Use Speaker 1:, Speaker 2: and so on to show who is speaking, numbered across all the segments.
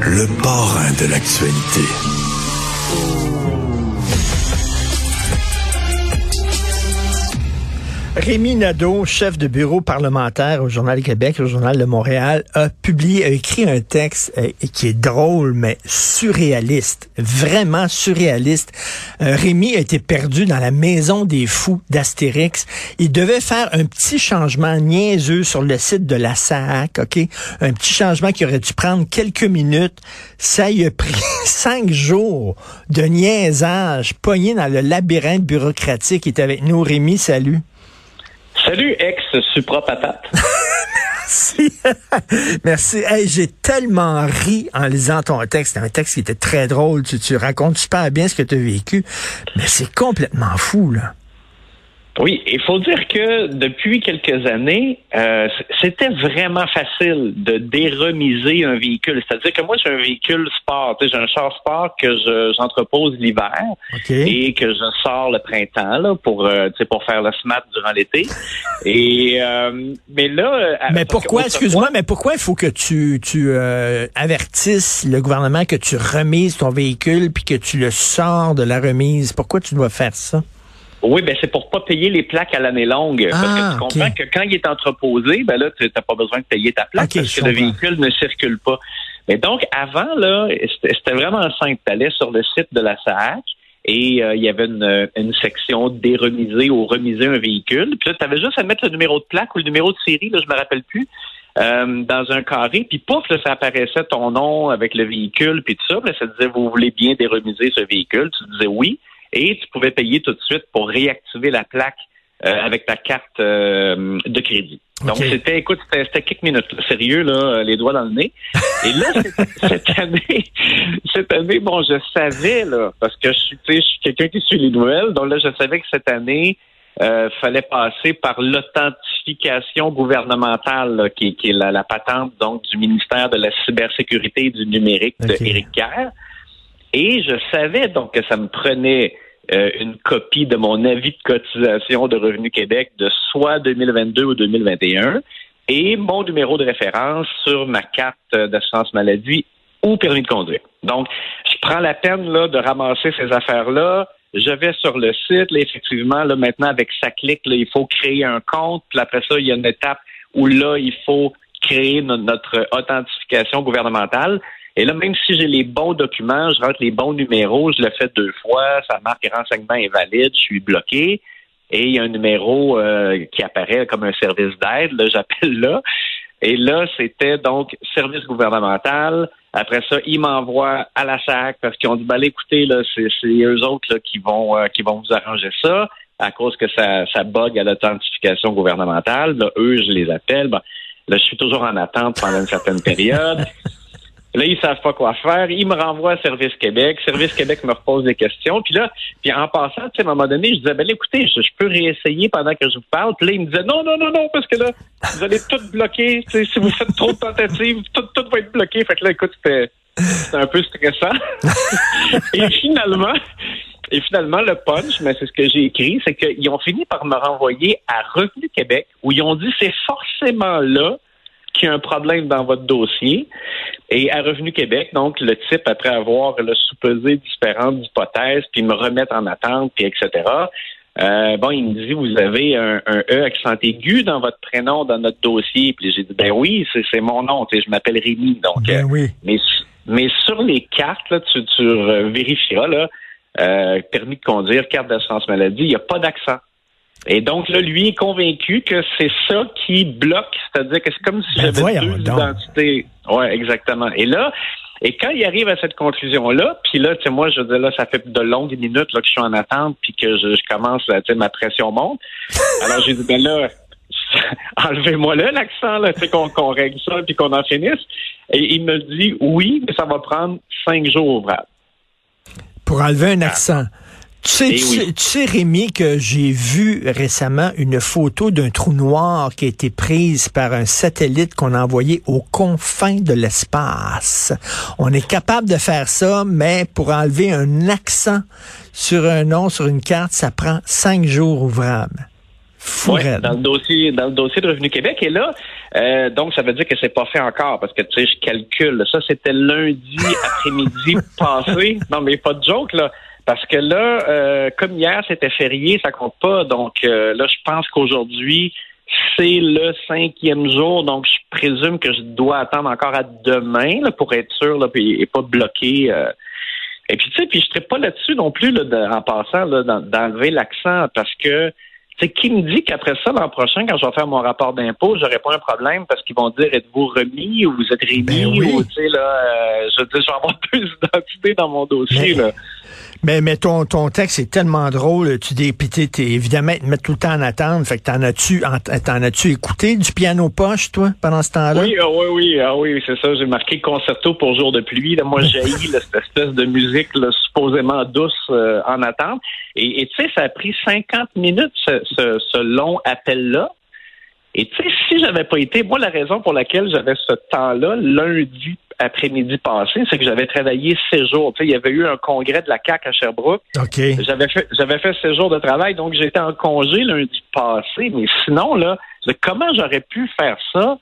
Speaker 1: Le parrain de l'actualité.
Speaker 2: Rémi Nadeau, chef de bureau parlementaire au Journal du Québec, au Journal de Montréal, a publié, a écrit un texte euh, qui est drôle, mais surréaliste, vraiment surréaliste. Euh, Rémi a été perdu dans la maison des fous d'Astérix. Il devait faire un petit changement niaiseux sur le site de la SAC, OK? Un petit changement qui aurait dû prendre quelques minutes. Ça y a pris cinq jours de niaisage, pogné dans le labyrinthe bureaucratique. Il est avec nous. Rémi, salut.
Speaker 3: Salut, ex-supra-patate.
Speaker 2: Merci. Merci. Hey, j'ai tellement ri en lisant ton texte. Un texte qui était très drôle. Tu, tu racontes super bien ce que tu as vécu. Mais c'est complètement fou, là.
Speaker 3: Oui, il faut dire que depuis quelques années, euh, c'était vraiment facile de déremiser un véhicule. C'est-à-dire que moi, j'ai un véhicule sport, j'ai un char sport que j'entrepose l'hiver et que je sors le printemps là, pour, euh, pour faire le SMAT durant l'été. Et euh, mais là, euh,
Speaker 2: mais pourquoi, excuse-moi, mais pourquoi il faut que tu tu euh, avertisses le gouvernement que tu remises ton véhicule puis que tu le sors de la remise? Pourquoi tu dois faire ça?
Speaker 3: Oui, ben c'est pour pas payer les plaques à l'année longue. parce que tu ah, comprends que quand il est entreposé, ben là, tu n'as pas besoin de payer ta plaque parce que le véhicule ne circule pas. Mais donc, avant, là, c'était vraiment simple. Tu allais sur le site de la SAC et euh, il y avait une, une, section déremiser ou remiser un véhicule. Puis là, tu avais juste à mettre le numéro de plaque ou le numéro de série, là, je me rappelle plus. Euh, dans un carré, puis pouf, là, ça apparaissait ton nom avec le véhicule, puis tout ça, puis ça disait vous voulez bien déremiser ce véhicule, tu disais oui, et tu pouvais payer tout de suite pour réactiver la plaque euh, avec ta carte euh, de crédit. Donc c'était, écoute, c'était quelques minutes, sérieux là, les doigts dans le nez. Et là, cette année, cette année, bon, je savais là, parce que je suis, je suis quelqu'un qui suit les nouvelles, donc là, je savais que cette année, euh, fallait passer par l'authentification gouvernementale, qui, qui, est la, patente donc du ministère de la cybersécurité et du numérique de Éric Kerr. Et je savais donc que ça me prenait euh, une copie de mon avis de cotisation de Revenu Québec de soit 2022 ou 2021 et mon numéro de référence sur ma carte d'assurance maladie ou permis de conduire. Donc, je prends la peine là, de ramasser ces affaires-là. Je vais sur le site, là, effectivement, là, maintenant, avec sa clique, là, il faut créer un compte, puis après ça, il y a une étape où là, il faut créer notre authentification gouvernementale. Et là, même si j'ai les bons documents, je rentre les bons numéros, je le fais deux fois, ça marque renseignement invalide, je suis bloqué. Et il y a un numéro euh, qui apparaît comme un service d'aide, là, j'appelle là. Et là, c'était donc service gouvernemental. Après ça, ils m'envoient à la SAC parce qu'ils ont dit, ben, écoutez, là, c'est, eux autres là, qui vont euh, qui vont vous arranger ça à cause que ça, ça bug à l'authentification gouvernementale. Là, eux, je les appelle. là, je suis toujours en attente pendant une certaine période. Là, ils savent pas quoi faire. Ils me renvoient à Service Québec. Service Québec me repose des questions. Puis là, puis en passant, tu sais, à un moment donné, je disais, ben écoutez, je, peux réessayer pendant que je vous parle. Puis là, ils me disaient, non, non, non, non, parce que là, vous allez tout bloquer. si vous faites trop de tentatives, tout, tout va être bloqué. Fait que là, écoute, c'était un peu stressant. et finalement, et finalement, le punch, mais c'est ce que j'ai écrit, c'est qu'ils ont fini par me renvoyer à Revenu Québec, où ils ont dit, c'est forcément là qu'il y a un problème dans votre dossier. Et à Revenu Québec, donc, le type, après avoir le soupesé différentes hypothèses, puis me remettre en attente, puis etc., euh, bon, il me dit, vous avez un, E accent aigu dans votre prénom, dans notre dossier. Puis j'ai dit, ben oui, c'est mon nom, tu sais, je m'appelle Rémi. Donc,
Speaker 2: ben oui.
Speaker 3: mais, mais sur les cartes, là, tu, tu vérifieras, là, euh, permis de conduire, carte d'assurance maladie, il n'y a pas d'accent. Et donc, là, lui est convaincu que c'est ça qui bloque. C'est-à-dire que c'est comme si ben j'avais deux identités. Ouais, exactement. Et là, et quand il arrive à cette conclusion-là, puis là, tu sais, moi, je dis là, ça fait de longues minutes là, que je suis en attente, puis que je, commence, tu sais, ma pression monte. Alors, j'ai dit, ben là, enlevez-moi là l'accent, là, tu sais, qu'on règle ça, puis qu'on en finisse. Et il me dit, oui, mais ça va prendre cinq jours ouvrables.
Speaker 2: Pour enlever un accent. Tu sais,
Speaker 3: eh
Speaker 2: tu, sais, Rémi, que j'ai vu récemment une photo d'un trou noir qui a été prise par un satellite qu'on a envoyé aux confins de l'espace. On est capable de faire ça, mais pour enlever un accent sur un nom, sur une carte, ça prend cinq jours ouvrables.
Speaker 3: dans le dossier, dans le dossier de Revenu Québec. Et là, euh, donc ça veut dire que c'est pas fait encore parce que tu sais, je calcule. Ça, c'était lundi après-midi passé. Non, mais pas de joke là. Parce que là, euh, comme hier, c'était férié, ça compte pas. Donc euh, là, je pense qu'aujourd'hui, c'est le cinquième jour. Donc, je présume que je dois attendre encore à demain là, pour être sûr là, et, pas bloqué. Et puis, tu sais, puis je ne pas là-dessus non plus là, en passant d'enlever l'accent parce que c'est qui me dit qu'après ça, l'an prochain, quand je vais faire mon rapport d'impôt, j'aurai pas un problème parce qu'ils vont dire êtes-vous remis ou vous êtes remis ben ou tu sais là, euh, je, je vais avoir deux identités dans mon dossier là.
Speaker 2: Mais, mais ton, ton texte est tellement drôle, tu dis, puis t'es, évidemment, te mettre tout le temps en attente. Fait que t'en as-tu, t'en as-tu écouté du piano poche, toi, pendant ce temps-là?
Speaker 3: Oui, ah oui, oui, ah oui, c'est ça. J'ai marqué concerto pour jour de pluie. Là, moi, j'ai cette espèce de musique supposément douce euh, en attente. Et tu sais, ça a pris 50 minutes, ce, ce, ce long appel-là. Et tu sais, si j'avais pas été, moi, la raison pour laquelle j'avais ce temps-là, lundi après-midi passé, c'est que j'avais travaillé six jours. Tu sais, il y avait eu un congrès de la CAC à Sherbrooke.
Speaker 2: Okay.
Speaker 3: J'avais fait, j'avais fait six jours de travail, donc j'étais en congé lundi passé. Mais sinon, là, comment j'aurais pu faire ça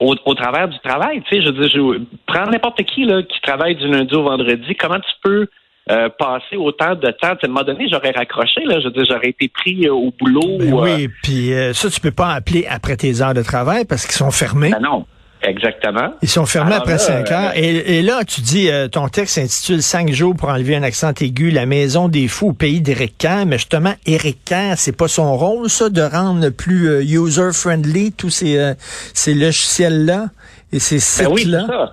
Speaker 3: au, travers du travail? Tu sais, je veux dire, je, prends n'importe qui là, qui travaille du lundi au vendredi. Comment tu peux euh, passer autant de temps? À un moment donné, j'aurais raccroché, là. Je j'aurais été pris euh, au boulot.
Speaker 2: Ben oui, euh, puis ça, tu peux pas appeler après tes heures de travail parce qu'ils sont fermés.
Speaker 3: Ben non. Exactement.
Speaker 2: Ils sont fermés après cinq heures. Et, là, tu dis, ton texte s'intitule Cinq jours pour enlever un accent aigu, la maison des fous au pays d'Éric Kerr. Mais justement, Éric Kerr, c'est pas son rôle, ça, de rendre plus user-friendly tous ces, ces logiciels-là et ces
Speaker 3: ben
Speaker 2: sites-là?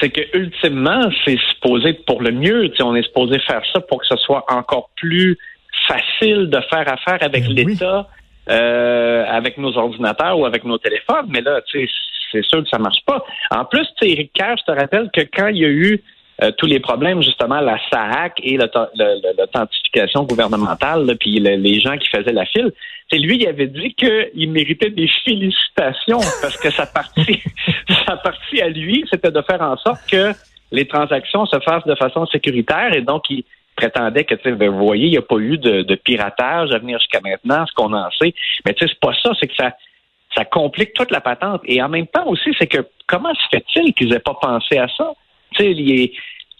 Speaker 3: c'est que ultimement, c'est supposé être pour le mieux. on est supposé faire ça pour que ce soit encore plus facile de faire affaire avec ben l'État, euh, avec nos ordinateurs ou avec nos téléphones. Mais là, c'est sûr que ça marche pas. En plus, tu sais, Eric Kerr, je te rappelle que quand il y a eu euh, tous les problèmes, justement, la SAAC et l'authentification gouvernementale, puis les gens qui faisaient la file, c'est lui qui avait dit qu'il méritait des félicitations parce que sa partie, sa à lui, c'était de faire en sorte que les transactions se fassent de façon sécuritaire et donc il prétendait que, ben, vous voyez, il n'y a pas eu de, de, piratage à venir jusqu'à maintenant, ce qu'on en sait. Mais tu sais, c'est pas ça, c'est que ça, ça complique toute la patente. Et en même temps aussi, c'est que comment se fait-il qu'ils aient pas pensé à ça? Tu sais,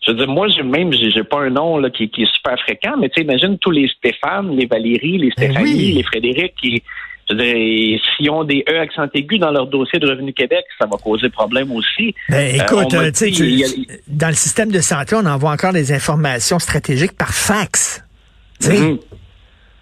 Speaker 3: je veux dire, moi, même, j'ai pas un nom là, qui, est super fréquent, mais tu sais, imagine tous les Stéphane, les Valérie, les ben Stéphanie, les Frédéric qui, je veux dire, s'ils ont des E accent aigu dans leur dossier de Revenu Québec, ça va causer problème aussi.
Speaker 2: Ben, écoute, euh, tu sais, dans le système de santé, on envoie encore des informations stratégiques par fax.
Speaker 3: Mm-hmm.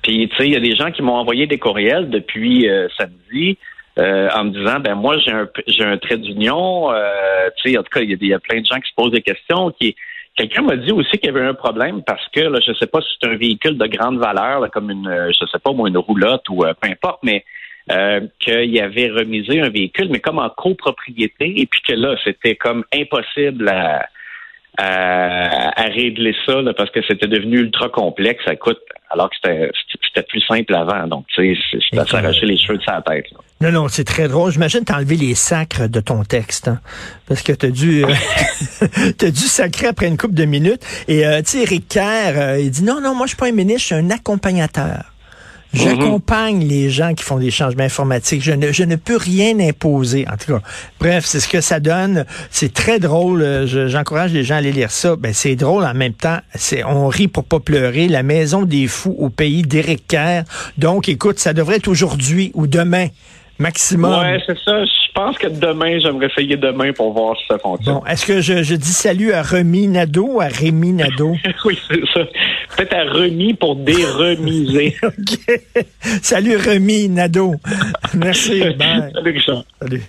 Speaker 3: Puis, tu sais, il y a des gens qui m'ont envoyé des courriels depuis euh, samedi euh, en me disant ben moi j'ai un j'ai un trait d'union euh, tu sais en tout cas il y, a plein de gens qui se posent des questions qui quelqu'un m'a dit aussi qu'il y avait un problème parce que là, je sais pas si c'est un véhicule de grande valeur comme une euh, je sais pas moi une roulotte ou peu importe mais qu'il y avait remisé un véhicule mais comme en copropriété et puis que là c'était comme impossible à à, régler ça parce que c'était devenu ultra complexe. Ça coûte alors que c'était plus simple avant. Donc, tu sais, c'est s'arracher les cheveux de sa tête.
Speaker 2: Non, non, c'est très drôle. J'imagine t'as enlevé les sacres de ton texte, hein, parce que t'as dû, euh, t'as dû sacrer après une couple de minutes. Et euh, tu sais, Eric Kerr, euh, il dit non, non, moi je suis pas un ministre, je suis un accompagnateur. J'accompagne mhm. les gens qui font des changements informatiques. Je ne, je ne peux rien imposer. En tout cas, bref, c'est ce que ça donne. C'est très drôle. J'encourage les gens à aller lire ça. Ben, c'est drôle en même temps. C'est, on rit pour pas pleurer. La maison des fous au pays d'Éric Kerr. Donc, écoute, ça devrait être aujourd'hui ou demain maximum.
Speaker 3: Ouais, c'est ça. Je pense que demain, j'aimerais essayer demain pour voir si ça fonctionne. Bon,
Speaker 2: est-ce que je, je, dis salut à Remy Nadeau ou à Rémi Nadeau?
Speaker 3: oui, c'est ça. Peut-être à Remy pour déremiser.
Speaker 2: OK. Salut Remy Nadeau. Merci. Bye.
Speaker 3: Salut Richard.
Speaker 2: Salut.